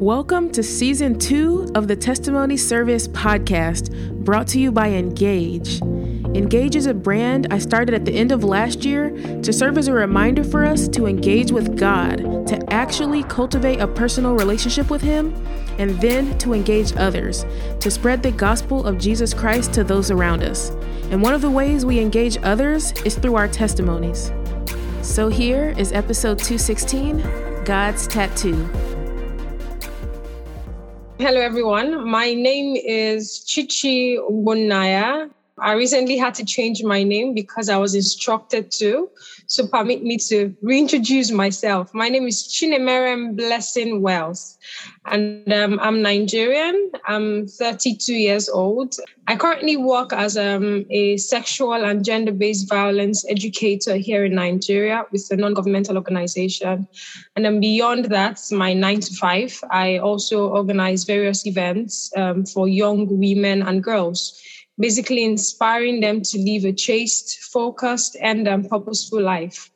Welcome to season two of the Testimony Service podcast, brought to you by Engage. Engage is a brand I started at the end of last year to serve as a reminder for us to engage with God, to actually cultivate a personal relationship with Him, and then to engage others, to spread the gospel of Jesus Christ to those around us. And one of the ways we engage others is through our testimonies. So here is episode 216 God's Tattoo. Hello, everyone. My name is Chichi Bunaya. I recently had to change my name because I was instructed to. So permit me to reintroduce myself. My name is Chinemerem Blessing Wells, and um, I'm Nigerian. I'm 32 years old. I currently work as um, a sexual and gender-based violence educator here in Nigeria with a non-governmental organization. And then beyond that, my nine to five, I also organize various events um, for young women and girls basically inspiring them to live a chaste, focused, and um, purposeful life.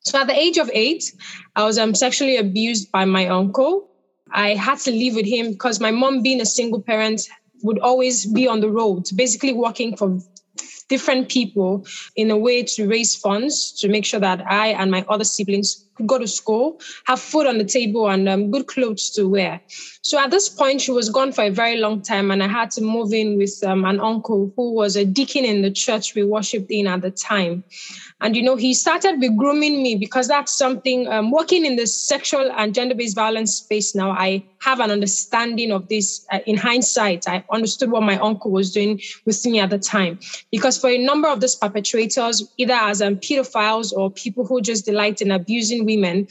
So at the age of eight, I was um, sexually abused by my uncle. I had to live with him because my mom, being a single parent, would always be on the road, basically working for different people in a way to raise funds to make sure that I and my other siblings go to school, have food on the table, and um, good clothes to wear. So at this point, she was gone for a very long time, and I had to move in with um, an uncle who was a deacon in the church we worshipped in at the time. And, you know, he started with grooming me because that's something, um, working in the sexual and gender based violence space now, I have an understanding of this uh, in hindsight. I understood what my uncle was doing with me at the time. Because for a number of these perpetrators, either as um, pedophiles or people who just delight in abusing women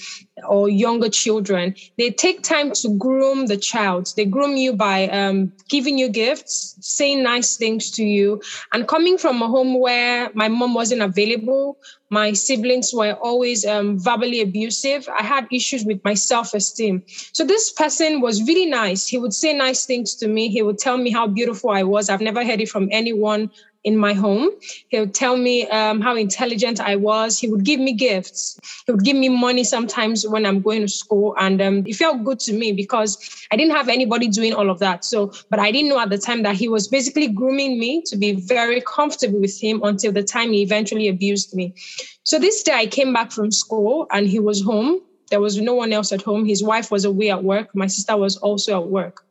or younger children, they take time to groom the child. They groom you by um, giving you gifts, saying nice things to you. And coming from a home where my mom wasn't available, my siblings were always um, verbally abusive. I had issues with my self esteem. So this person was really nice. He would say nice things to me. He would tell me how beautiful I was. I've never heard it from anyone in my home. He would tell me um, how intelligent I was. He would give me gifts. He would give me money sometimes when I'm going to school. And um, it felt good to me because I didn't have anybody doing all of that. So, but I didn't know at the time that he was basically grooming me to be very comfortable with him until the time he eventually abused me. So this day I came back from school and he was home. There was no one else at home. His wife was away at work. My sister was also at work.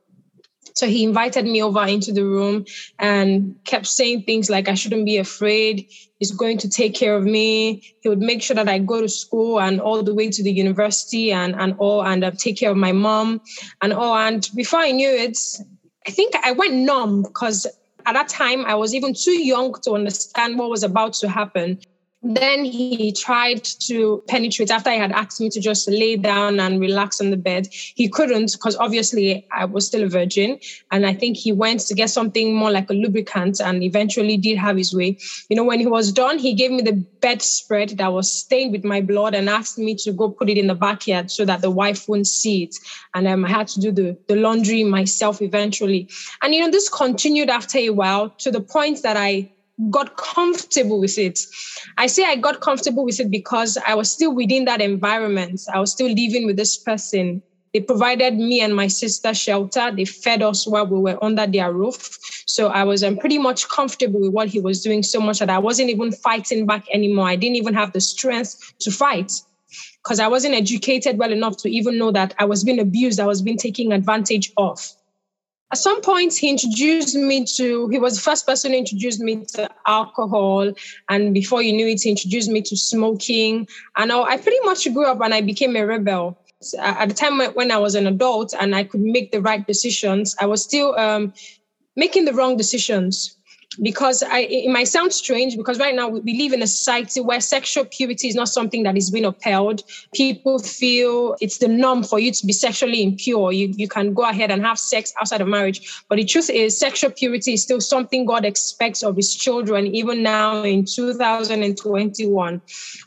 So he invited me over into the room and kept saying things like, I shouldn't be afraid. He's going to take care of me. He would make sure that I go to school and all the way to the university and, and all, and uh, take care of my mom and all. And before I knew it, I think I went numb because at that time I was even too young to understand what was about to happen. Then he tried to penetrate after I had asked me to just lay down and relax on the bed. He couldn't because obviously I was still a virgin. And I think he went to get something more like a lubricant and eventually did have his way. You know, when he was done, he gave me the bedspread that was stained with my blood and asked me to go put it in the backyard so that the wife wouldn't see it. And um, I had to do the, the laundry myself eventually. And, you know, this continued after a while to the point that I got comfortable with it. I say I got comfortable with it because I was still within that environment. I was still living with this person. They provided me and my sister shelter. They fed us while we were under their roof. So I was um, pretty much comfortable with what he was doing so much that I wasn't even fighting back anymore. I didn't even have the strength to fight because I wasn't educated well enough to even know that I was being abused, I was being taken advantage of. At some point, he introduced me to, he was the first person who introduced me to alcohol. And before you knew it, he introduced me to smoking. And I pretty much grew up and I became a rebel. At the time when I was an adult and I could make the right decisions, I was still um, making the wrong decisions because I, it might sound strange because right now we live in a society where sexual purity is not something that is being upheld. People feel it's the norm for you to be sexually impure. You, you can go ahead and have sex outside of marriage. But the truth is, sexual purity is still something God expects of his children, even now in 2021.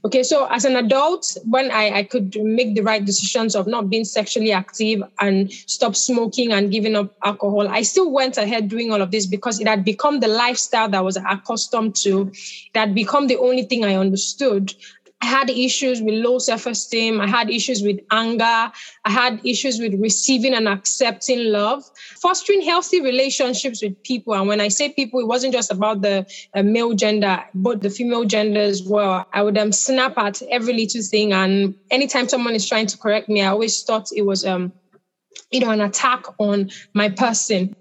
Okay, so as an adult, when I, I could make the right decisions of not being sexually active and stop smoking and giving up alcohol, I still went ahead doing all of this because it had become the life lifestyle that I was accustomed to that become the only thing I understood. I had issues with low self esteem. I had issues with anger. I had issues with receiving and accepting love, fostering healthy relationships with people. And when I say people, it wasn't just about the uh, male gender, but the female gender as well. I would um, snap at every little thing. And anytime someone is trying to correct me, I always thought it was, um, you know, an attack on my person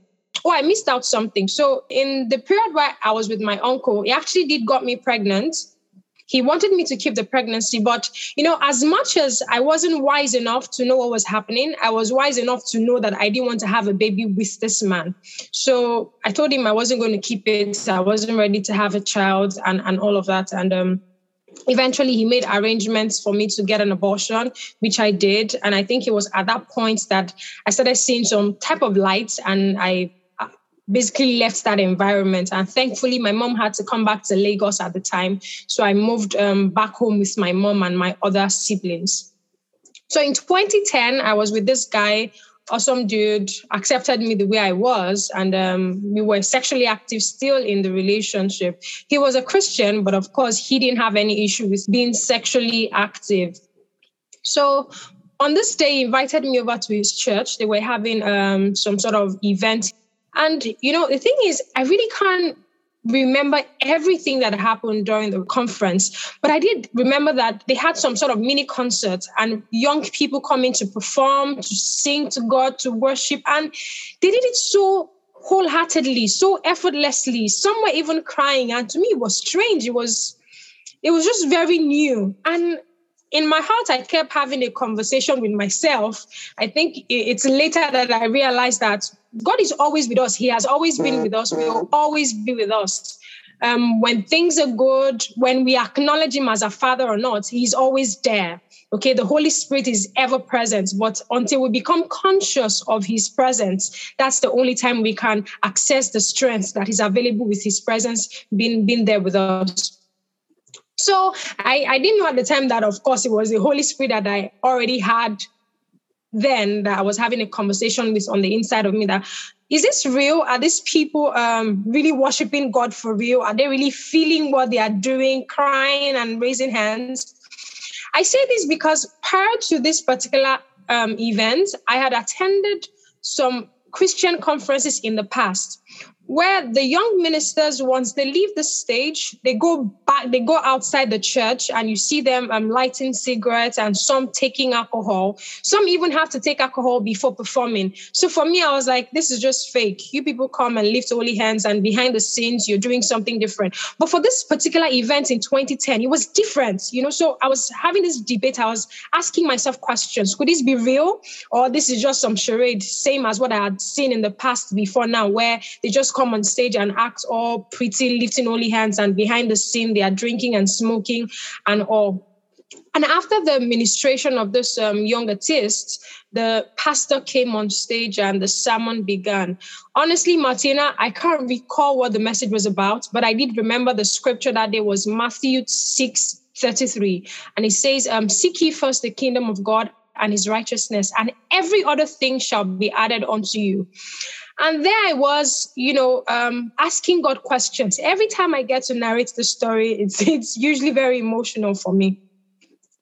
oh, I missed out something. So in the period where I was with my uncle, he actually did got me pregnant. He wanted me to keep the pregnancy but you know as much as i wasn't wise enough to know what was happening i was wise enough to know that i didn't want to have a baby with this man. So i told him i wasn't going to keep it i wasn't ready to have a child and and all of that. And um eventually he made arrangements for me to get an abortion which i did. And i think it was at that point that i started seeing some type of light and i basically left that environment. And thankfully, my mom had to come back to Lagos at the time. So I moved um, back home with my mom and my other siblings. So in 2010, I was with this guy, awesome dude, accepted me the way I was. And um, we were sexually active still in the relationship. He was a Christian, but of course, he didn't have any issue with being sexually active. So on this day, he invited me over to his church. They were having um, some sort of event and, you know, the thing is, I really can't remember everything that happened during the conference, but I did remember that they had some sort of mini concert and young people coming to perform, to sing to God, to worship. And they did it so wholeheartedly, so effortlessly. Some were even crying. And to me, it was strange. It was, it was just very new. And in my heart, I kept having a conversation with myself. I think it's later that I realized that God is always with us. He has always been with us. Will always be with us. Um, when things are good, when we acknowledge Him as a father or not, He's always there. Okay, the Holy Spirit is ever present, but until we become conscious of His presence, that's the only time we can access the strength that is available with His presence being, being there with us. So I, I didn't know at the time that, of course, it was the Holy Spirit that I already had then that I was having a conversation with on the inside of me that is this real? Are these people um, really worshiping God for real? Are they really feeling what they are doing, crying and raising hands? I say this because prior to this particular um, event, I had attended some Christian conferences in the past where the young ministers once they leave the stage they go back they go outside the church and you see them um, lighting cigarettes and some taking alcohol. Some even have to take alcohol before performing. So for me i was like this is just fake. You people come and lift holy hands and behind the scenes you're doing something different. But for this particular event in 2010 it was different you know? So i was having this debate. I was asking myself questions. Could this be real? Or this is just some charade same as what i had seen in the past before now where they just come on stage and act all pretty, lifting holy hands, and behind the scene, they are drinking and smoking and all. And after the ministration of this um, young artist, the pastor came on stage and the sermon began. Honestly, Martina, I can't recall what the message was about, but I did remember the scripture that day was Matthew 6 33. And it says, um, Seek ye first the kingdom of God and his righteousness, and every other thing shall be added unto you. And there I was, you know, um, asking God questions. Every time I get to narrate the story, it's, it's usually very emotional for me.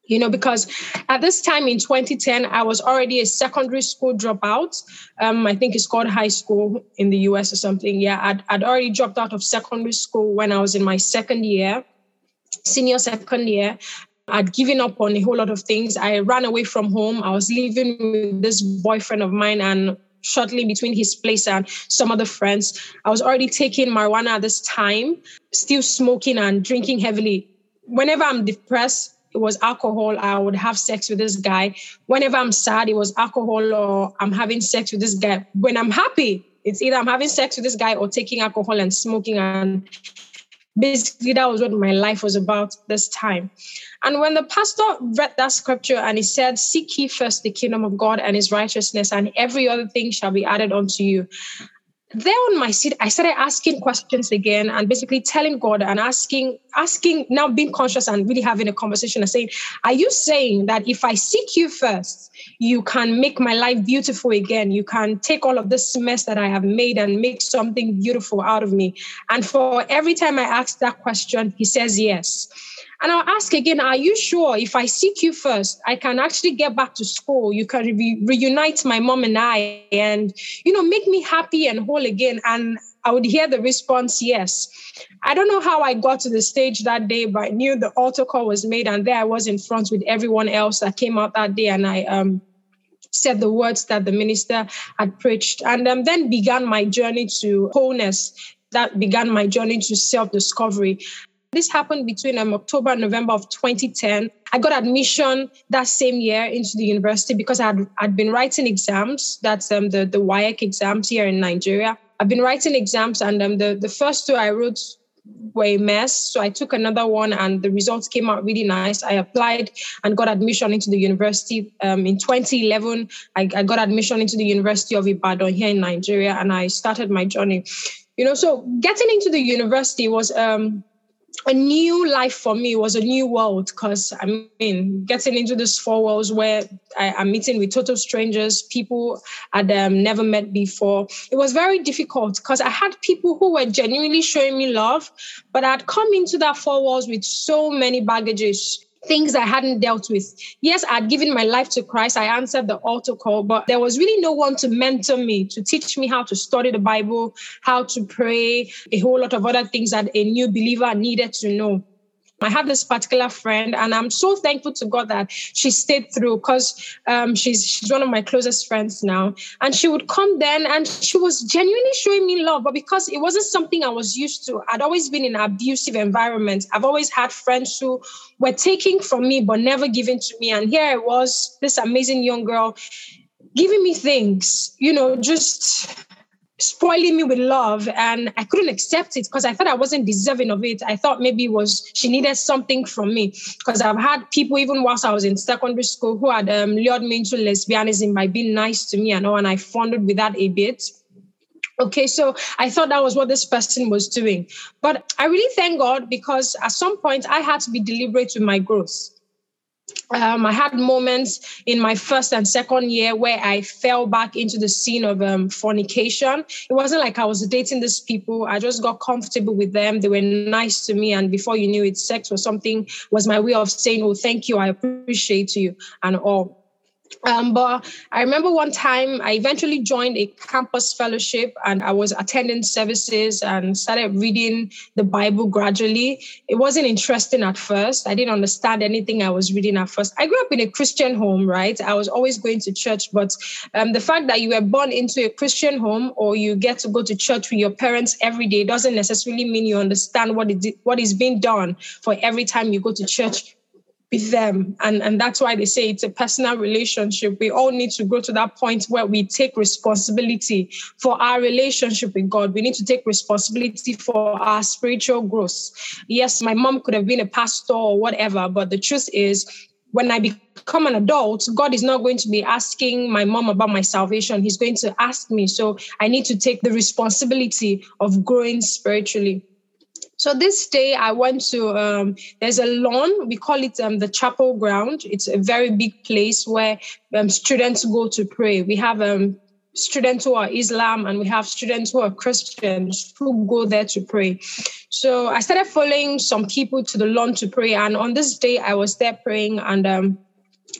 You know, because at this time in 2010, I was already a secondary school dropout. Um, I think it's called high school in the US or something. Yeah, I'd, I'd already dropped out of secondary school when I was in my second year, senior second year. I'd given up on a whole lot of things. I ran away from home. I was living with this boyfriend of mine, and shortly between his place and some other friends. I was already taking marijuana at this time, still smoking and drinking heavily. Whenever I'm depressed, it was alcohol. I would have sex with this guy. Whenever I'm sad, it was alcohol or I'm having sex with this guy. When I'm happy, it's either I'm having sex with this guy or taking alcohol and smoking. And basically, that was what my life was about this time. And when the pastor read that scripture and he said, Seek ye first the kingdom of God and his righteousness, and every other thing shall be added unto you. There on my seat, I started asking questions again and basically telling God and asking, asking, now being conscious and really having a conversation and saying, Are you saying that if I seek you first, you can make my life beautiful again? You can take all of this mess that I have made and make something beautiful out of me. And for every time I ask that question, he says yes. And I'll ask again, are you sure if I seek you first, I can actually get back to school? You can re- reunite my mom and I and, you know, make me happy and whole again. And I would hear the response, yes. I don't know how I got to the stage that day, but I knew the altar call was made. And there I was in front with everyone else that came out that day. And I, um, said the words that the minister had preached, and um, then began my journey to wholeness. That began my journey to self discovery. This happened between um, October and November of 2010. I got admission that same year into the university because I had I'd been writing exams. That's um, the, the WAEC exams here in Nigeria. I've been writing exams, and um, the, the first two I wrote were a mess. So I took another one, and the results came out really nice. I applied and got admission into the university um, in 2011. I, I got admission into the University of Ibadan here in Nigeria, and I started my journey. You know, so getting into the university was um, a new life for me was a new world because I mean, getting into these four walls where I, am meeting with total strangers, people I'd um, never met before. It was very difficult because I had people who were genuinely showing me love, but I'd come into that four walls with so many baggages things I hadn't dealt with. Yes, I'd given my life to Christ. I answered the altar call, but there was really no one to mentor me, to teach me how to study the Bible, how to pray, a whole lot of other things that a new believer needed to know. I have this particular friend, and I'm so thankful to God that she stayed through because um, she's she's one of my closest friends now. And she would come then, and she was genuinely showing me love, but because it wasn't something I was used to, I'd always been in abusive environment. I've always had friends who were taking from me but never giving to me, and here I was, this amazing young girl, giving me things, you know, just spoiling me with love and I couldn't accept it because I thought I wasn't deserving of it. I thought maybe was she needed something from me because I've had people even whilst I was in secondary school who had um, lured me into lesbianism by being nice to me and all, and I funded with that a bit. Okay, so I thought that was what this person was doing. But I really thank God because at some point I had to be deliberate with my growth um, I had moments in my first and second year where I fell back into the scene of um, fornication. It wasn't like I was dating these people. I just got comfortable with them. They were nice to me. And before you knew it, sex was something, was my way of saying, oh, thank you. I appreciate you and all. Um, but I remember one time I eventually joined a campus fellowship and I was attending services and started reading the Bible gradually. It wasn't interesting at first. I didn't understand anything I was reading at first. I grew up in a Christian home, right? I was always going to church, but um, the fact that you were born into a Christian home or you get to go to church with your parents every day doesn't necessarily mean you understand what is, what is being done for every time you go to church with them. And, and that's why they say it's a personal relationship. We all need to go to that point where we take responsibility for our relationship with God. We need to take responsibility for our spiritual growth. Yes, my mom could have been a pastor or whatever, but the truth is, when I become an adult, God is not going to be asking my mom about my salvation. He's going to ask me. So I need to take the responsibility of growing spiritually. So this day I went to um, there's a lawn we call it um, the chapel ground. It's a very big place where um, students go to pray. We have um, students who are Islam and we have students who are Christians who go there to pray. So I started following some people to the lawn to pray, and on this day I was there praying and. Um,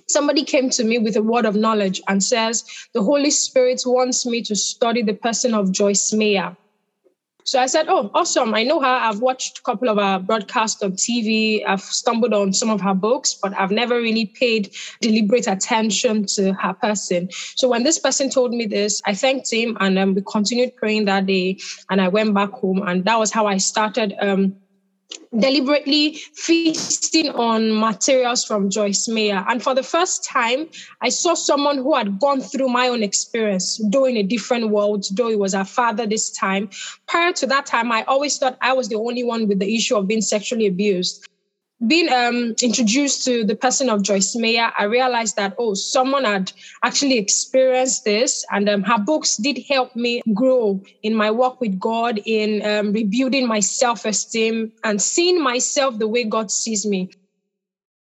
somebody came to me with a word of knowledge and says the holy spirit wants me to study the person of joyce meyer so I said, Oh, awesome. I know her. I've watched a couple of her broadcasts on TV. I've stumbled on some of her books, but I've never really paid deliberate attention to her person. So when this person told me this, I thanked him and um, we continued praying that day. And I went back home. And that was how I started um, deliberately feasting on materials from Joyce Meyer. And for the first time, I saw someone who had gone through my own experience, though in a different world, though it was her father this time. Prior to that time, I always thought I was the only one with the issue of being sexually abused being um, introduced to the person of Joyce Meyer, I realized that, oh, someone had actually experienced this. And um, her books did help me grow in my work with God, in um, rebuilding my self esteem and seeing myself the way God sees me.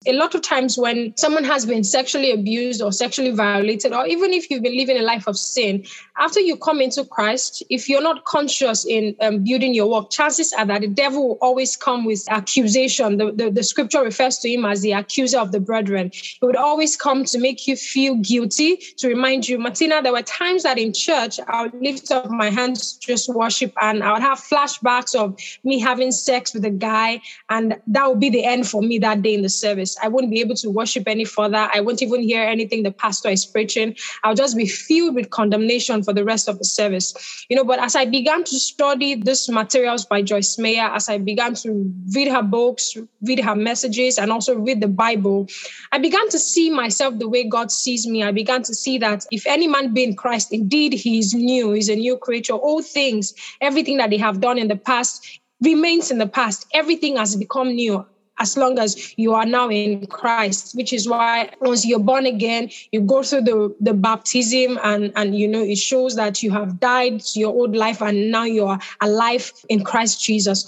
A lot of times when someone has been sexually abused or sexually violated, or even if you've been living a life of sin, after you come into Christ, if you're not conscious in um, building your work, chances are that the devil will always come with accusation. The, the, the scripture refers to him as the accuser of the brethren. He would always come to make you feel guilty, to remind you, Martina, there were times that in church, I would lift up my hands, just worship, and I would have flashbacks of me having sex with a guy, and that would be the end for me that day in the service service. I wouldn't be able to worship any further. I won't even hear anything the pastor is preaching. I'll just be filled with condemnation for the rest of the service. You know, but as I began to study these materials by Joyce Meyer, as I began to read her books, read her messages, and also read the Bible, I began to see myself the way God sees me. I began to see that if any man be in Christ, indeed he is new, he's a new creature. All things, everything that they have done in the past remains in the past. Everything has become new as long as you are now in Christ, which is why once you're born again, you go through the, the baptism and, and you know it shows that you have died to your old life and now you are alive in Christ Jesus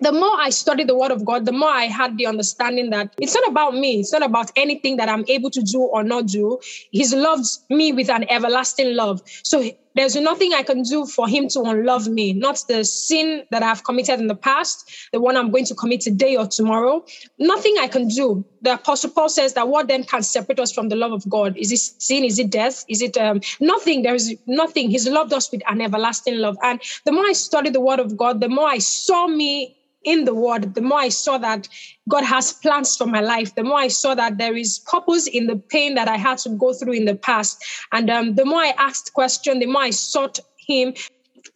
the more I studied the word of God, the more I had the understanding that it's not about me. It's not about anything that I'm able to do or not do. He's loved me with an everlasting love. So there's nothing I can do for him to unlove me, not the sin that I've committed in the past, the one I'm going to commit today or tomorrow. Nothing I can do. The Apostle Paul says that what then can separate us from the love of God? Is it sin? Is it death? Is it um, nothing? There is nothing. He's loved us with an everlasting love. And the more I studied the word of God, the more I saw me in the word, the more I saw that God has plans for my life, the more I saw that there is purpose in the pain that I had to go through in the past. And um, the more I asked questions, the more I sought Him.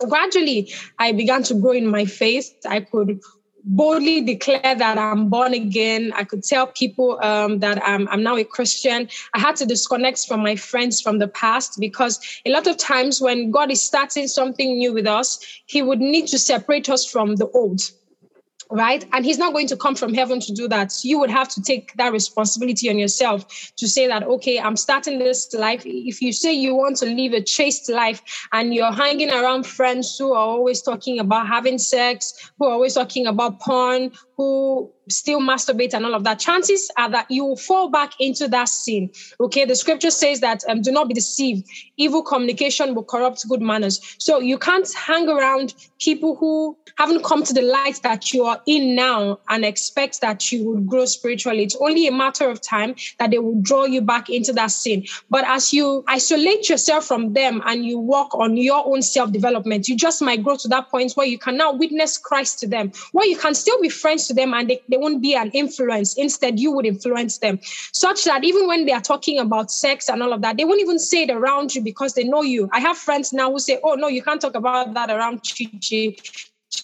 Gradually, I began to grow in my faith. I could boldly declare that I'm born again. I could tell people um, that I'm, I'm now a Christian. I had to disconnect from my friends from the past because a lot of times when God is starting something new with us, He would need to separate us from the old right? And he's not going to come from heaven to do that. You would have to take that responsibility on yourself to say that, okay, I'm starting this life. If you say you want to live a chaste life and you're hanging around friends who are always talking about having sex, who are always talking about porn, who still masturbate and all of that, chances are that you will fall back into that sin. Okay, the scripture says that um, do not be deceived. Evil communication will corrupt good manners. So you can't hang around people who haven't come to the light that you are in now and expect that you would grow spiritually. It's only a matter of time that they will draw you back into that sin. But as you isolate yourself from them and you work on your own self development, you just might grow to that point where you can now witness Christ to them, where you can still be friends to them and they, they won't be an influence. Instead, you would influence them such that even when they are talking about sex and all of that, they won't even say it around you because they know you. I have friends now who say, Oh, no, you can't talk about that around Chichi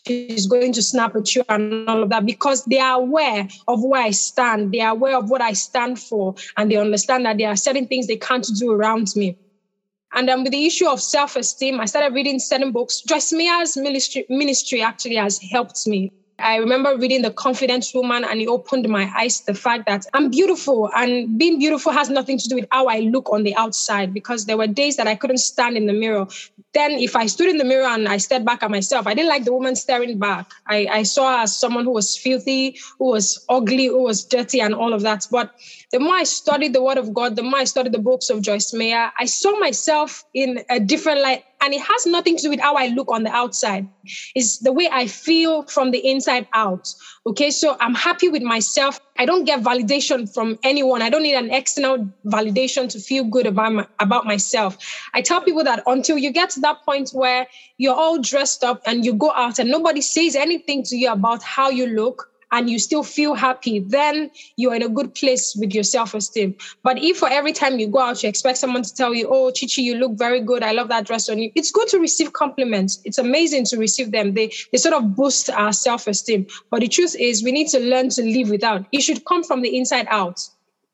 she's going to snap at you and all of that because they are aware of where I stand. They are aware of what I stand for, and they understand that there are certain things they can't do around me. And um, with the issue of self-esteem, I started reading certain books. Joyce Meyer's ministry, ministry actually has helped me I remember reading The Confident Woman and it opened my eyes to the fact that I'm beautiful and being beautiful has nothing to do with how I look on the outside because there were days that I couldn't stand in the mirror. Then if I stood in the mirror and I stared back at myself, I didn't like the woman staring back. I, I saw her as someone who was filthy, who was ugly, who was dirty and all of that. But the more I studied the word of God, the more I studied the books of Joyce Meyer, I saw myself in a different light. And it has nothing to do with how I look on the outside. It's the way I feel from the inside out. Okay. So I'm happy with myself. I don't get validation from anyone. I don't need an external validation to feel good about, my, about myself. I tell people that until you get to that point where you're all dressed up and you go out and nobody says anything to you about how you look, and you still feel happy, then you're in a good place with your self esteem. But if for every time you go out, you expect someone to tell you, Oh, Chichi, you look very good. I love that dress on you. It's good to receive compliments. It's amazing to receive them. They, they sort of boost our self esteem. But the truth is, we need to learn to live without. It should come from the inside out.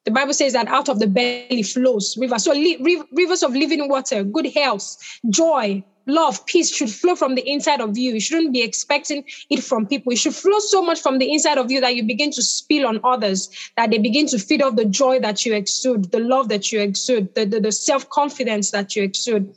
The Bible says that out of the belly flows rivers. So li- rivers of living water, good health, joy, love, peace should flow from the inside of you. You shouldn't be expecting it from people. It should flow so much from the inside of you that you begin to spill on others, that they begin to feed off the joy that you exude, the love that you exude, the, the, the self confidence that you exude.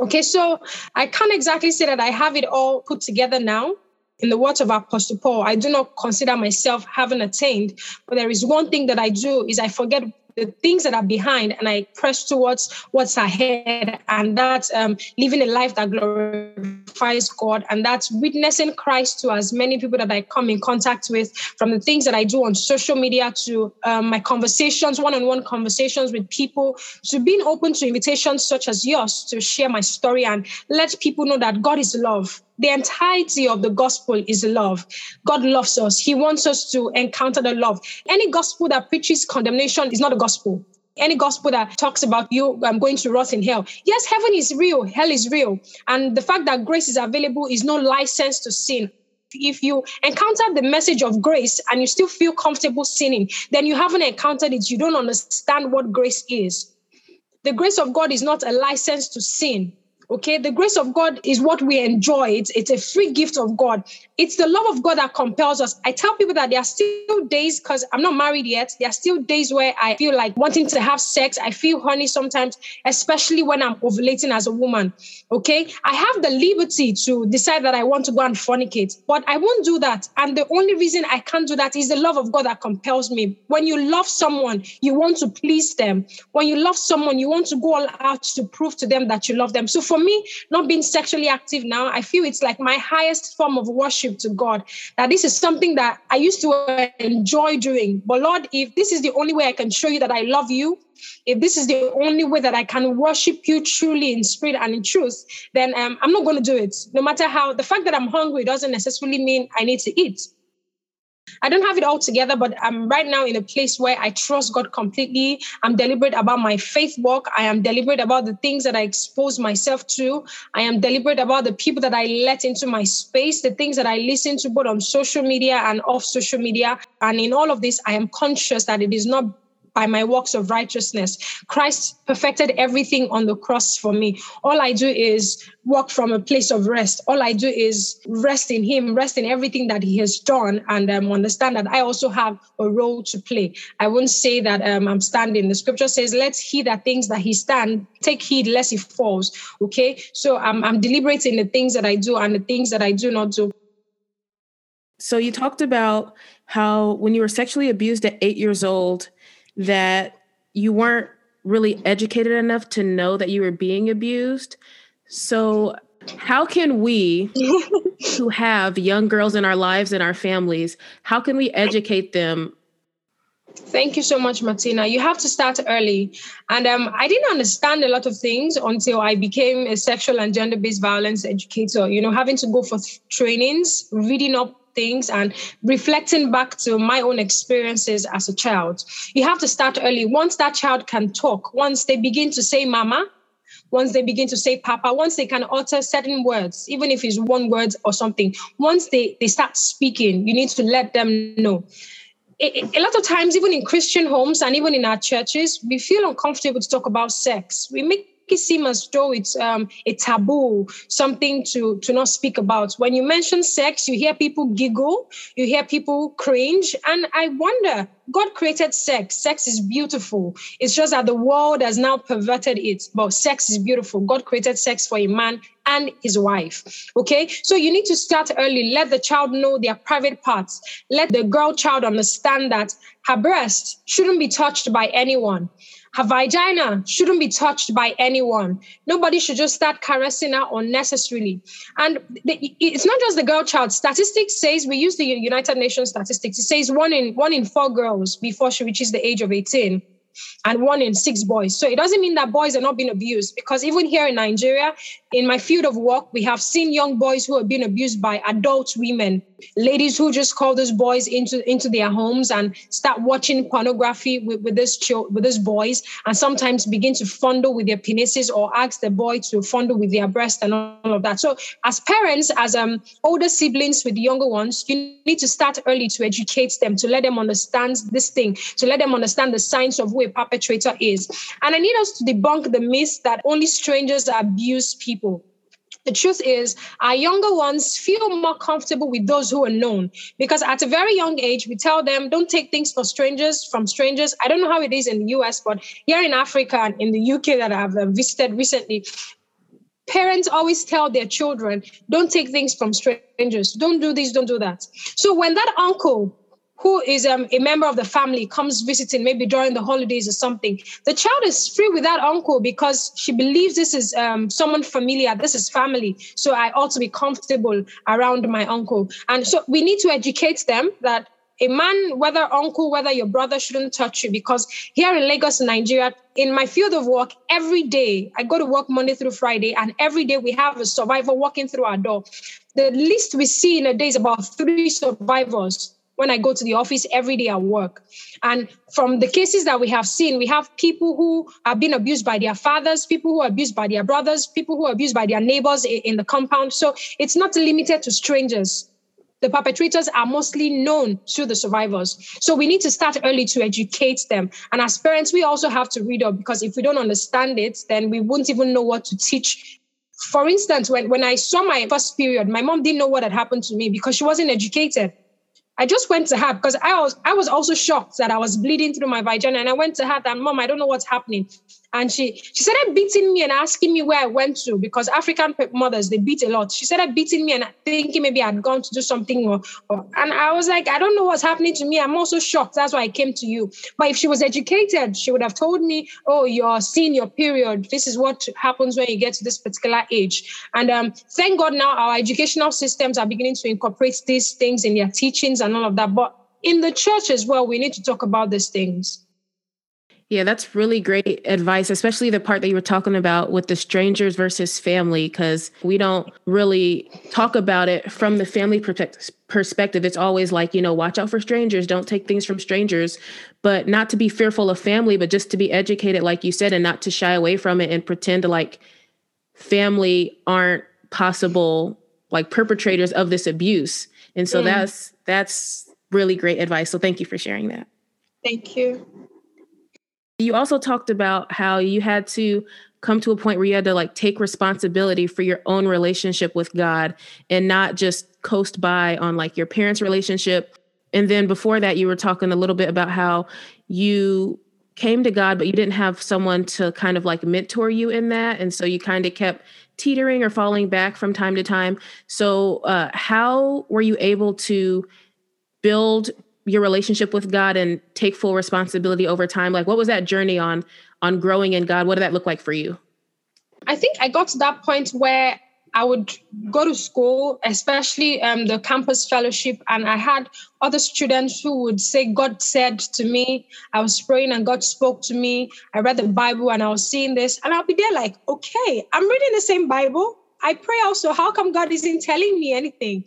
Okay, so I can't exactly say that I have it all put together now. In the words of Apostle Paul, I do not consider myself having attained, but there is one thing that I do is I forget the things that are behind and I press towards what's ahead. And that's um, living a life that glorifies God. And that's witnessing Christ to as many people that I come in contact with, from the things that I do on social media to um, my conversations, one on one conversations with people, to being open to invitations such as yours to share my story and let people know that God is love the entirety of the gospel is love. God loves us. He wants us to encounter the love. Any gospel that preaches condemnation is not a gospel. Any gospel that talks about you um, going to rot in hell. Yes, heaven is real, hell is real. And the fact that grace is available is no license to sin. If you encounter the message of grace and you still feel comfortable sinning, then you haven't encountered it. You don't understand what grace is. The grace of God is not a license to sin. Okay, the grace of God is what we enjoy. It's, it's a free gift of God. It's the love of God that compels us. I tell people that there are still days, because I'm not married yet, there are still days where I feel like wanting to have sex. I feel horny sometimes, especially when I'm ovulating as a woman. Okay, I have the liberty to decide that I want to go and fornicate, but I won't do that. And the only reason I can't do that is the love of God that compels me. When you love someone, you want to please them. When you love someone, you want to go all out to prove to them that you love them. So for for me, not being sexually active now, I feel it's like my highest form of worship to God. That this is something that I used to enjoy doing. But Lord, if this is the only way I can show you that I love you, if this is the only way that I can worship you truly in spirit and in truth, then um, I'm not going to do it. No matter how, the fact that I'm hungry doesn't necessarily mean I need to eat. I don't have it all together, but I'm right now in a place where I trust God completely. I'm deliberate about my faith walk. I am deliberate about the things that I expose myself to. I am deliberate about the people that I let into my space, the things that I listen to both on social media and off social media. And in all of this, I am conscious that it is not by my works of righteousness. Christ perfected everything on the cross for me. All I do is walk from a place of rest. All I do is rest in Him, rest in everything that He has done, and um, understand that I also have a role to play. I won't say that um, I'm standing. The scripture says, Let's he that thinks that he stand, take heed lest he falls. Okay. So I'm, I'm deliberating the things that I do and the things that I do not do. So you talked about how when you were sexually abused at eight years old, that you weren't really educated enough to know that you were being abused. So, how can we who have young girls in our lives and our families, how can we educate them? Thank you so much, Martina. You have to start early. And um, I didn't understand a lot of things until I became a sexual and gender based violence educator. You know, having to go for trainings, reading up things and reflecting back to my own experiences as a child. You have to start early. Once that child can talk, once they begin to say mama, once they begin to say papa, once they can utter certain words, even if it's one word or something, once they, they start speaking, you need to let them know. A, a lot of times, even in Christian homes and even in our churches, we feel uncomfortable to talk about sex. We make it seem as though it's um, a taboo, something to, to not speak about. When you mention sex, you hear people giggle, you hear people cringe. And I wonder, God created sex. Sex is beautiful. It's just that the world has now perverted it. But sex is beautiful. God created sex for a man and his wife. Okay. So you need to start early. Let the child know their private parts. Let the girl child understand that her breast shouldn't be touched by anyone. Her vagina shouldn't be touched by anyone. Nobody should just start caressing her unnecessarily. And the, it's not just the girl child. Statistics says we use the United Nations statistics. It says one in one in four girls before she reaches the age of 18 and one in six boys. So it doesn't mean that boys are not being abused because even here in Nigeria, in my field of work, we have seen young boys who have been abused by adult women, ladies who just call those boys into, into their homes and start watching pornography with, with this with these boys and sometimes begin to fondle with their penises or ask the boy to fondle with their breast and all of that. So as parents, as um older siblings with younger ones, you need to start early to educate them, to let them understand this thing, to let them understand the signs of who a perpetrator is. And I need us to debunk the myth that only strangers abuse people. The truth is, our younger ones feel more comfortable with those who are known because at a very young age, we tell them, don't take things for strangers from strangers. I don't know how it is in the US, but here in Africa and in the UK that I've uh, visited recently, parents always tell their children, don't take things from strangers, don't do this, don't do that. So when that uncle who is um, a member of the family comes visiting maybe during the holidays or something the child is free with that uncle because she believes this is um, someone familiar this is family. So i ought to be comfortable around my uncle. And so we need to educate them that a man whether uncle whether your brother shouldn't touch you because here in lagos nigeria in my field of work every day i go to work monday through friday and every day we have a survivor walking through our door. The least we see in a day is about three survivors when I go to the office every day at work. And from the cases that we have seen, we have people who have been abused by their fathers, people who are abused by their brothers, people who are abused by their neighbors in the compound. So it's not limited to strangers. The perpetrators are mostly known to the survivors. So we need to start early to educate them. And as parents, we also have to read up because if we don't understand it, then we won't even know what to teach for instance, when, when I saw my first period, my mom didn't know what had happened to me because she wasn't educated. I just went to her because I was I was also shocked that I was bleeding through my vagina, and I went to her that mom, I don't know what's happening, and she she started beating me and asking me where I went to because African mothers they beat a lot. She started beating me and thinking maybe I'd gone to do something or, or and I was like I don't know what's happening to me. I'm also shocked. That's why I came to you. But if she was educated, she would have told me, oh, you're seeing your period. This is what happens when you get to this particular age. And um, thank God now our educational systems are beginning to incorporate these things in their teachings and all of that. But in the church as well, we need to talk about these things. Yeah, that's really great advice, especially the part that you were talking about with the strangers versus family, because we don't really talk about it from the family perspective. It's always like, you know, watch out for strangers, don't take things from strangers, but not to be fearful of family, but just to be educated, like you said, and not to shy away from it and pretend like family aren't possible like perpetrators of this abuse. And so mm. that's that's really great advice. So thank you for sharing that. Thank you. You also talked about how you had to come to a point where you had to like take responsibility for your own relationship with God and not just coast by on like your parents' relationship. And then before that, you were talking a little bit about how you came to God, but you didn't have someone to kind of like mentor you in that. And so you kind of kept teetering or falling back from time to time. So, uh, how were you able to build your relationship with God and take full responsibility over time? Like, what was that journey on on growing in God? What did that look like for you? I think I got to that point where I would go to school, especially um, the campus fellowship, and I had other students who would say, God said to me, I was praying and God spoke to me. I read the Bible and I was seeing this, and I'll be there like, okay, I'm reading the same Bible. I pray also. How come God isn't telling me anything?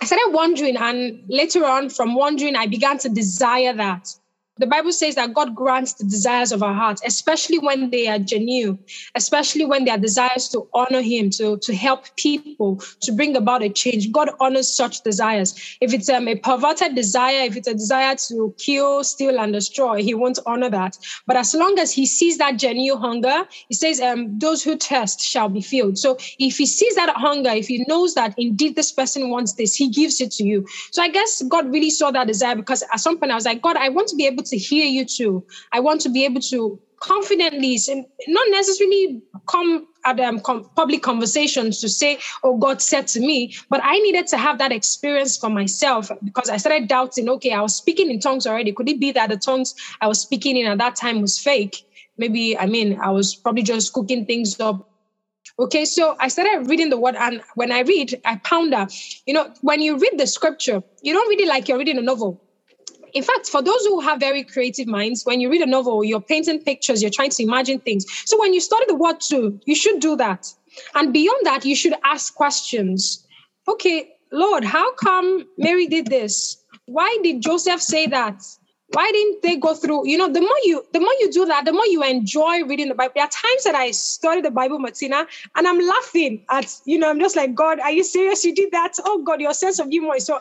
I started wondering, and later on, from wondering, I began to desire that. The Bible says that God grants the desires of our hearts, especially when they are genuine, especially when they are desires to honor Him, to, to help people, to bring about a change. God honors such desires. If it's um, a perverted desire, if it's a desire to kill, steal, and destroy, He won't honor that. But as long as He sees that genuine hunger, He says, um, Those who test shall be filled. So if He sees that hunger, if He knows that indeed this person wants this, He gives it to you. So I guess God really saw that desire because at some point I was like, God, I want to be able to hear you too. I want to be able to confidently, not necessarily come at um, com- public conversations to say, oh, God said to me, but I needed to have that experience for myself because I started doubting, okay, I was speaking in tongues already. Could it be that the tongues I was speaking in at that time was fake? Maybe, I mean, I was probably just cooking things up Okay, so I started reading the word, and when I read, I ponder. You know, when you read the scripture, you don't read it like you're reading a novel in fact, for those who have very creative minds, when you read a novel, you're painting pictures, you're trying to imagine things. So when you study the word too, you should do that. And beyond that, you should ask questions. Okay, Lord, how come Mary did this? Why did Joseph say that? Why didn't they go through you know the more you the more you do that the more you enjoy reading the bible. There are times that i study the bible martina and i'm laughing at you know i'm just like god are you serious? You did that? Oh god your sense of humor is so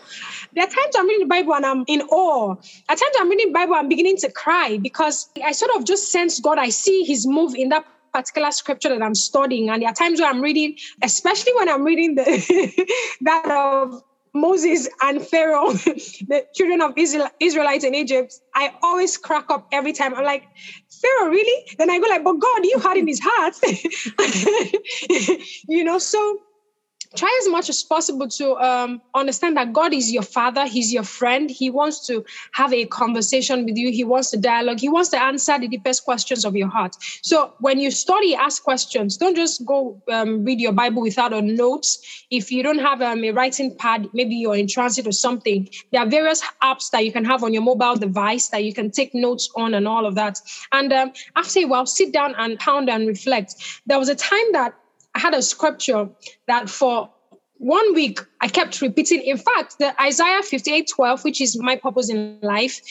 there are times i'm reading the bible and i'm in awe. At times i'm reading the bible i'm beginning to cry because i sort of just sense god i see his move in that particular scripture that I'm studying. And there are times where I'm reading, especially when I'm reading the that of Moses and Pharaoh, the children of Israel, Israelites in Egypt, I always crack up every time. I'm like, Pharaoh, really? Then I go like, but God, you had in his heart, you you know, so try as much as possible to um, understand that God is your father, He's your friend. He wants to have a conversation with you, He wants to dialogue, He wants to answer the deepest questions of your heart. So when you study, ask questions. Don't just go um, read your Bible without a notes. If you don't have um, a writing pad, maybe you're in transit or something, there are various apps that you can have on your mobile device that you can take notes on and all of that. And um, after a while, sit down and pound and reflect. There was a time that I had a scripture that for one week I kept repeating. In fact, the Isaiah 58 12, which is my purpose in life,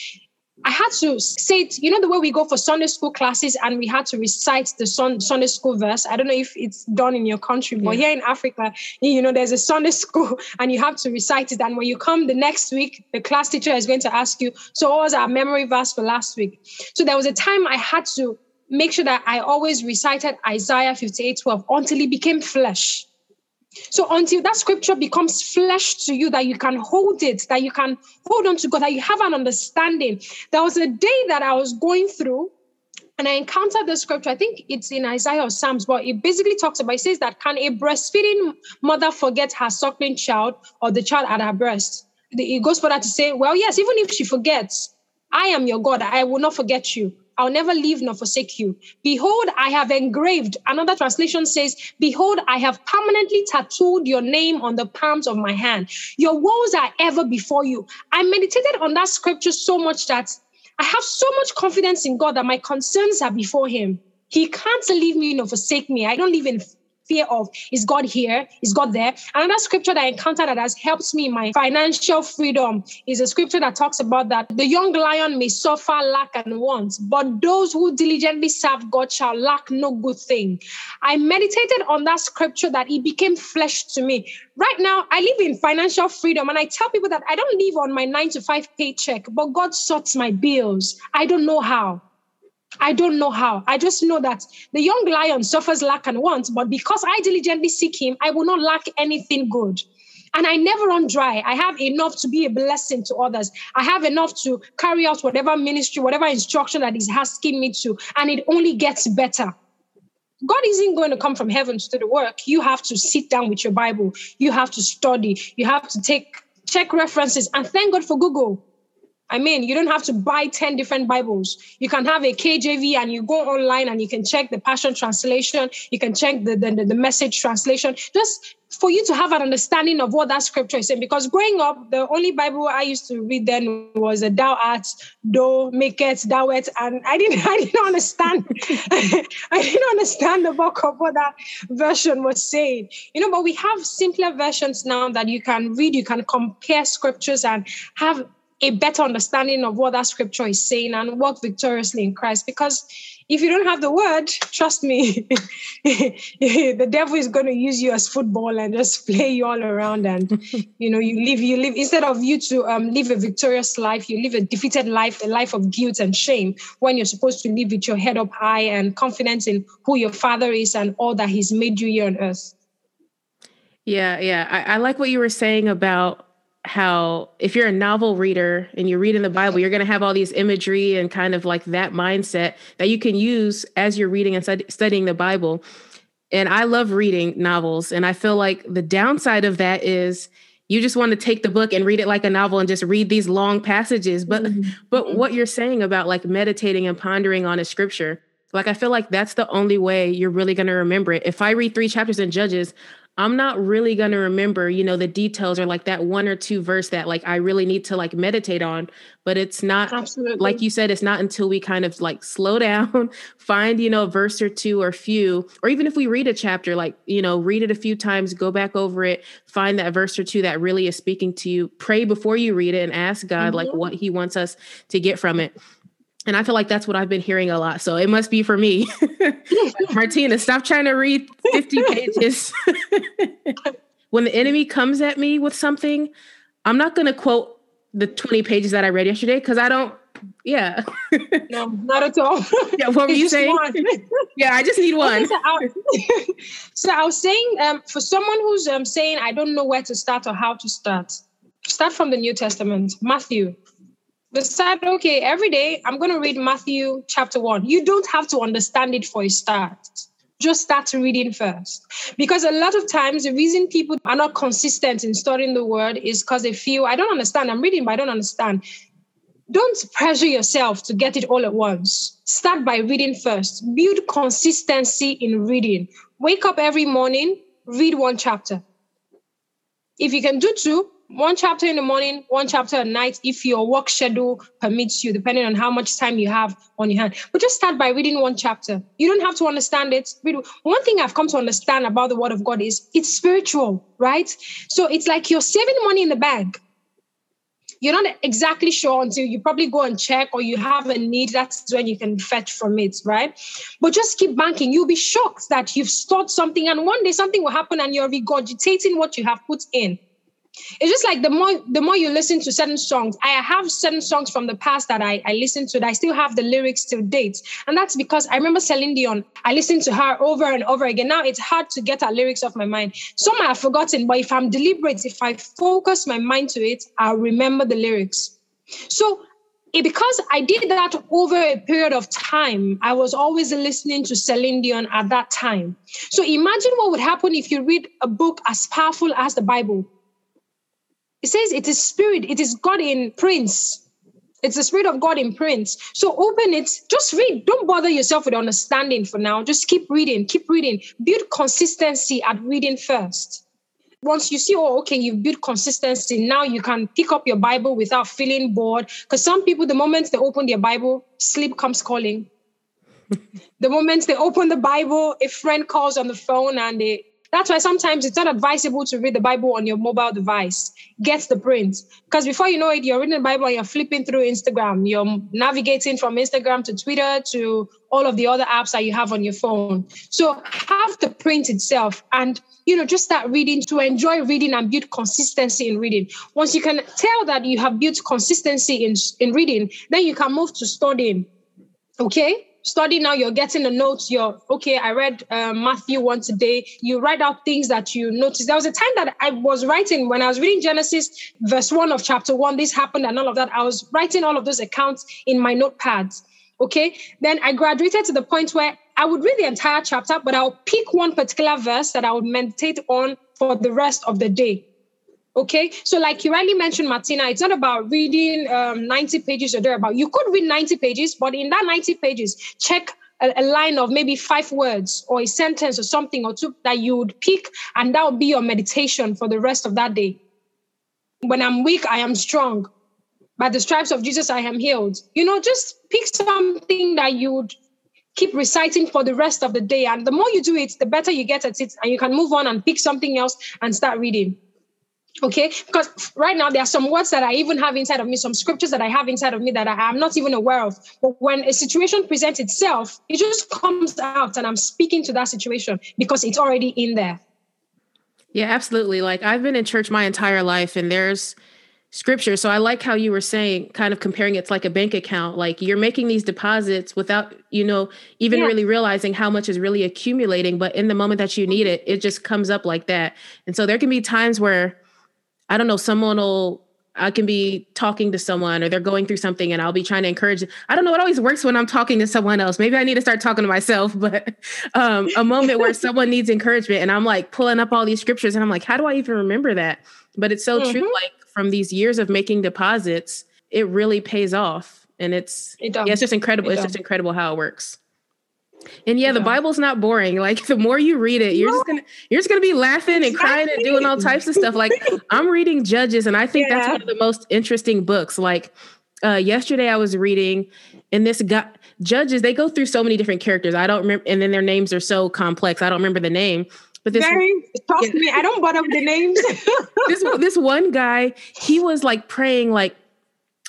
I had to say it, you know, the way we go for Sunday school classes and we had to recite the Sunday school verse. I don't know if it's done in your country, but yeah. here in Africa, you know, there's a Sunday school and you have to recite it. And when you come the next week, the class teacher is going to ask you, so what was our memory verse for last week? So there was a time I had to make sure that I always recited Isaiah 58 12 until it became flesh. So until that scripture becomes flesh to you, that you can hold it, that you can hold on to God, that you have an understanding. There was a day that I was going through and I encountered the scripture. I think it's in Isaiah or Psalms, but it basically talks about it says that can a breastfeeding mother forget her suckling child or the child at her breast? It goes further to say, well, yes, even if she forgets, I am your God, I will not forget you. I'll never leave nor forsake you. Behold, I have engraved. Another translation says, Behold, I have permanently tattooed your name on the palms of my hand. Your woes are ever before you. I meditated on that scripture so much that I have so much confidence in God that my concerns are before Him. He can't leave me nor forsake me. I don't live in fear of is God here? Is God there? Another scripture that I encountered that has helped me in my financial freedom is a scripture that talks about that the young lion may suffer lack and want, but those who diligently serve God shall lack no good thing. I meditated on that scripture that it became flesh to me. Right now, I live in financial freedom, and I tell people that I don't live on my nine to five paycheck, but God sorts my bills. I don't know how. I don't know how. I just know that the young lion suffers lack and want, but because I diligently seek him, I will not lack anything good. And I never run dry. I have enough to be a blessing to others. I have enough to carry out whatever ministry, whatever instruction that He's asking me to, and it only gets better. God isn't going to come from heaven to do the work. You have to sit down with your Bible. You have to study. You have to take check references and thank God for Google. I mean, you don't have to buy 10 different Bibles. You can have a KJV and you go online and you can check the Passion Translation. You can check the, the, the message translation. Just for you to have an understanding of what that scripture is saying. Because growing up, the only Bible I used to read then was a thou art, do, make it, thou it. And I didn't, I didn't understand. I didn't understand the bulk of what that version was saying. You know, but we have simpler versions now that you can read, you can compare scriptures and have a better understanding of what that scripture is saying and walk victoriously in Christ. Because if you don't have the word, trust me, the devil is going to use you as football and just play you all around. And you know, you live, you live instead of you to um, live a victorious life, you live a defeated life, a life of guilt and shame. When you're supposed to live with your head up high and confidence in who your Father is and all that He's made you here on earth. Yeah, yeah, I, I like what you were saying about how if you're a novel reader and you're reading the Bible, you're going to have all these imagery and kind of like that mindset that you can use as you're reading and stud- studying the Bible. And I love reading novels. And I feel like the downside of that is you just want to take the book and read it like a novel and just read these long passages. But mm-hmm. but what you're saying about like meditating and pondering on a scripture, like I feel like that's the only way you're really going to remember it. If I read three chapters in Judges, I'm not really going to remember, you know, the details or like that one or two verse that like I really need to like meditate on. But it's not, Absolutely. like you said, it's not until we kind of like slow down, find, you know, a verse or two or few, or even if we read a chapter, like, you know, read it a few times, go back over it, find that verse or two that really is speaking to you, pray before you read it and ask God mm-hmm. like what he wants us to get from it. And I feel like that's what I've been hearing a lot. So it must be for me. Martina, stop trying to read 50 pages. when the enemy comes at me with something, I'm not going to quote the 20 pages that I read yesterday because I don't, yeah. no, not at all. Yeah, what were you saying? yeah, I just need one. Okay, so, I, so, I, was saying um, for someone who's um, saying, I don't know where to start or how to start, start from the New Testament, Matthew decide, okay, every day I'm going to read Matthew chapter one. You don't have to understand it for a start. just start reading first. Because a lot of times, the reason people are not consistent in studying the word is because they feel, I don't understand. I'm reading, but I don't understand. Don't pressure yourself to get it all at once. Start by reading first. Build consistency in reading. Wake up every morning, read one chapter. If you can do two, one chapter in the morning, one chapter at night, if your work schedule permits you, depending on how much time you have on your hand. But just start by reading one chapter. You don't have to understand it. One thing I've come to understand about the Word of God is it's spiritual, right? So it's like you're saving money in the bank. You're not exactly sure until you probably go and check or you have a need. That's when you can fetch from it, right? But just keep banking. You'll be shocked that you've stored something and one day something will happen and you're regurgitating what you have put in it's just like the more the more you listen to certain songs i have certain songs from the past that i, I listen to that i still have the lyrics till date. And that's because i remember celine dion. I listened to her over and over again. Now it's hard to get her lyrics off my mind. Some i have forgotten but if i'm deliberate if i focus my mind to it i'll remember the lyrics. So because I did that over a period of time, I was always listening to Celine Dion at that time. So imagine what would happen if you read a book as powerful as the Bible. It says it is spirit, it is God in prints. It's the spirit of God in prints. So open it, just read. Don't bother yourself with understanding for now. Just keep reading, keep reading. Build consistency at reading first. Once you see, oh, okay, you've built consistency, now you can pick up your Bible without feeling bored. Because some people, the moment they open their Bible, sleep comes calling. the moment they open the Bible, a friend calls on the phone and they that's why sometimes it's not advisable to read the Bible on your mobile device. Get the print. Because before you know it, you're reading the Bible and you're flipping through Instagram. You're navigating from Instagram to Twitter to all of the other apps that you have on your phone. So have the print itself and you know just start reading to enjoy reading and build consistency in reading. Once you can tell that you have built consistency in, in reading, then you can move to studying. Okay? Study now you're getting the notes you're okay i read uh, matthew one today you write out things that you notice. There was a time that i was writing when i was reading genesis verse one of chapter one this happened and all of that i was writing all of those accounts in my notepads okay? Then i graduated to the point where i would read the entire chapter but i'll pick one particular verse that i would meditate on for the rest of the day Okay, so like you rightly mentioned, Martina, it's not about reading um, 90 pages or thereabout. You could read 90 pages, but in that 90 pages, check a, line of maybe five words or a sentence or something or two that you would pick, and that would be your meditation for the rest of that day. When I'm weak, I am strong. By the stripes of Jesus, I am healed. You know, just pick something that you would keep reciting for the rest of the day. And the more you do it, the better you get at it, and you can move on and pick something else and start reading. Okay, because right now there are some words that I even have inside of me, some scriptures that I have inside of me that I am not even aware of. But when a situation presents itself, it just comes out and I'm speaking to that situation because it's already in there. Yeah, absolutely. Like I've been in church my entire life and there's scripture. So I like how you were saying, kind of comparing it to like a bank account. Like you're making these deposits without, you know, even yeah. really realizing how much is really accumulating. But in the moment that you need it, it just comes up like that. And so there can be times where I don't know, someone will I can be talking to someone or they're going through something and I'll be trying to encourage. I don't know. It always works when I'm talking to someone else. Maybe I need to start talking to myself, but um, a moment where someone needs encouragement and I'm like pulling up all these scriptures and I'm like, how do I even remember that? But it's so mm-hmm. true. Like from these years of making deposits, it really pays off. And it's, it yeah, it's just incredible. It it's just incredible how it works. And yeah, yeah, the Bible's not boring. Like the more you read it, you're no. just gonna you're just gonna be laughing and crying and doing all types of stuff. Like I'm reading Judges, and I think yeah. that's one of the most interesting books. Like uh, yesterday, I was reading, and this guy Judges they go through so many different characters. I don't remember, and then their names are so complex. I don't remember the name. But this Very, trust yeah. me, I don't bother with the names. this this one guy, he was like praying like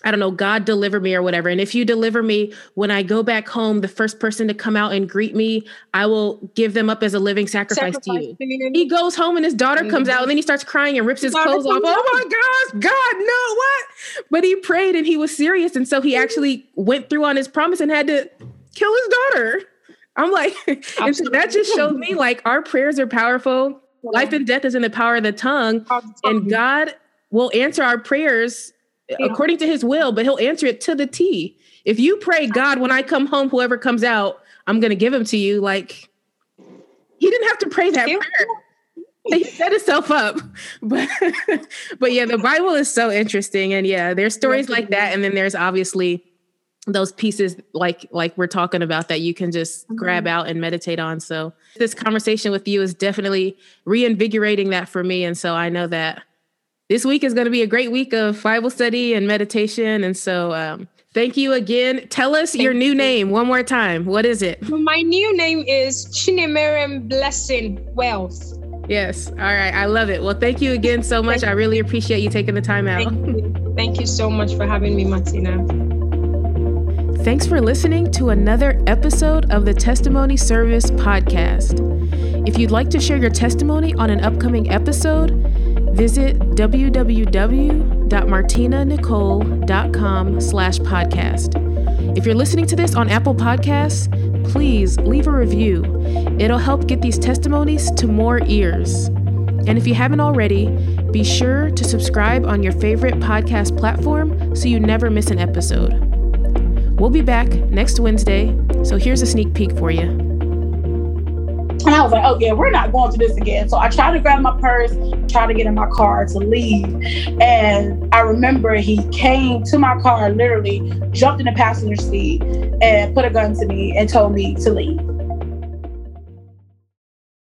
I don't know, God deliver me or whatever. And if you deliver me, when I go back home, the first person to come out and greet me, I will give them up as a living sacrifice, sacrifice to you. He goes home and his daughter mm-hmm. comes out and then he starts crying and rips his clothes off. Oh my gosh, God, no, what? But he prayed and he was serious. And so he actually went through on his promise and had to kill his daughter. I'm like, and so that just showed me like our prayers are powerful. Life and death is in the power of the tongue. And God will answer our prayers. According to his will, but he'll answer it to the T. If you pray, God, when I come home, whoever comes out, I'm going to give him to you. Like, he didn't have to pray that prayer. He set himself up. But but yeah, the Bible is so interesting. And yeah, there's stories like that. And then there's obviously those pieces like like we're talking about that you can just mm-hmm. grab out and meditate on. So this conversation with you is definitely reinvigorating that for me. And so I know that this week is going to be a great week of Bible study and meditation. And so um, Thank you again. Tell us Thank your new you. name one more time. What is it? My new name is Chinemerem Blessing Wealth. Yes. All right. I love it. Well, thank you again so much. I really appreciate you taking the time out. Thank you, thank you so much for having me, Martina. Thanks for listening to another episode of the Testimony Service podcast. If you'd like to share your testimony on an upcoming episode, visit www.martinanicole.com slash podcast. If you're listening to this on Apple Podcasts, please leave a review. It'll help get these testimonies to more ears. And if you haven't already, be sure to subscribe on your favorite podcast platform so you never miss an episode. We'll be back next Wednesday, so here's a sneak peek for you. And I was like, oh yeah, we're not going to this again. So I tried to grab my purse, tried to get in my car to leave. And I remember he came to my car, literally jumped in the passenger seat and put a gun to me and told me to leave.